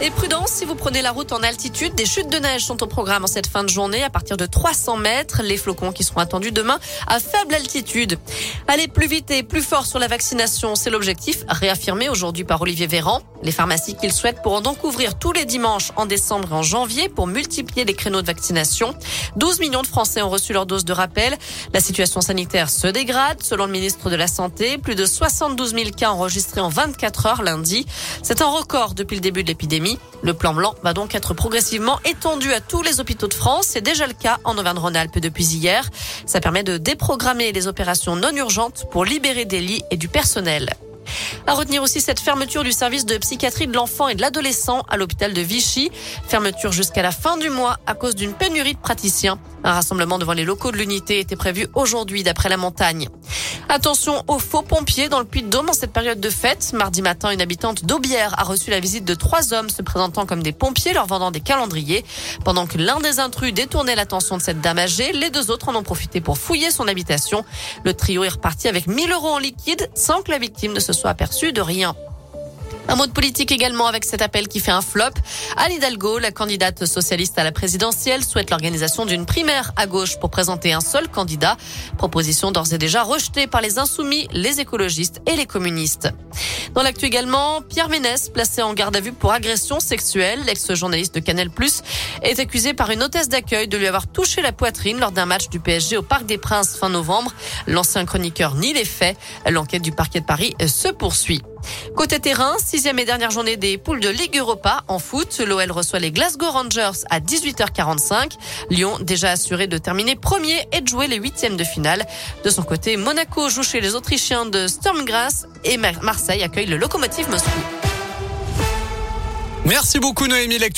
Et prudence, si vous prenez la route en altitude, des chutes de neige sont au programme en cette fin de journée à partir de 300 mètres. Les flocons qui seront attendus demain à faible altitude. Aller plus vite et plus fort sur la vaccination, c'est l'objectif réaffirmé aujourd'hui par Olivier Véran. Les pharmacies qu'il souhaite pourront donc ouvrir tous les dimanches en décembre et en janvier pour multiplier les créneaux de vaccination. 12 millions de Français ont reçu leur dose de rappel. La situation sanitaire se dégrade. Selon le ministre de la Santé, plus de 72 000 cas enregistrés en 24 heures lundi. C'est un record depuis le début de l'épidémie. Le plan blanc va donc être progressivement étendu à tous les hôpitaux de France. C'est déjà le cas en Auvergne-Rhône-Alpes depuis hier. Ça permet de déprogrammer les opérations non urgentes pour libérer des lits et du personnel. À retenir aussi cette fermeture du service de psychiatrie de l'enfant et de l'adolescent à l'hôpital de Vichy. Fermeture jusqu'à la fin du mois à cause d'une pénurie de praticiens. Un rassemblement devant les locaux de l'unité était prévu aujourd'hui d'après la montagne. Attention aux faux pompiers dans le Puy-de-Dôme en cette période de fête. Mardi matin, une habitante d'Aubière a reçu la visite de trois hommes se présentant comme des pompiers, leur vendant des calendriers. Pendant que l'un des intrus détournait l'attention de cette dame âgée, les deux autres en ont profité pour fouiller son habitation. Le trio est reparti avec 1000 euros en liquide sans que la victime ne se soit aperçue de rien. Un mot de politique également avec cet appel qui fait un flop. Anne Hidalgo, la candidate socialiste à la présidentielle, souhaite l'organisation d'une primaire à gauche pour présenter un seul candidat. Proposition d'ores et déjà rejetée par les insoumis, les écologistes et les communistes. Dans l'actu également, Pierre Ménès, placé en garde à vue pour agression sexuelle, l'ex-journaliste de Canal+, est accusé par une hôtesse d'accueil de lui avoir touché la poitrine lors d'un match du PSG au Parc des Princes fin novembre. L'ancien chroniqueur nie les faits. L'enquête du parquet de Paris se poursuit. Côté terrain, sixième et dernière journée des poules de Ligue Europa en foot. L'OL reçoit les Glasgow Rangers à 18h45. Lyon déjà assuré de terminer premier et de jouer les huitièmes de finale. De son côté, Monaco joue chez les Autrichiens de Sturmgrass et Marseille accueille le locomotive Moscou. Merci beaucoup Noémie Lecture.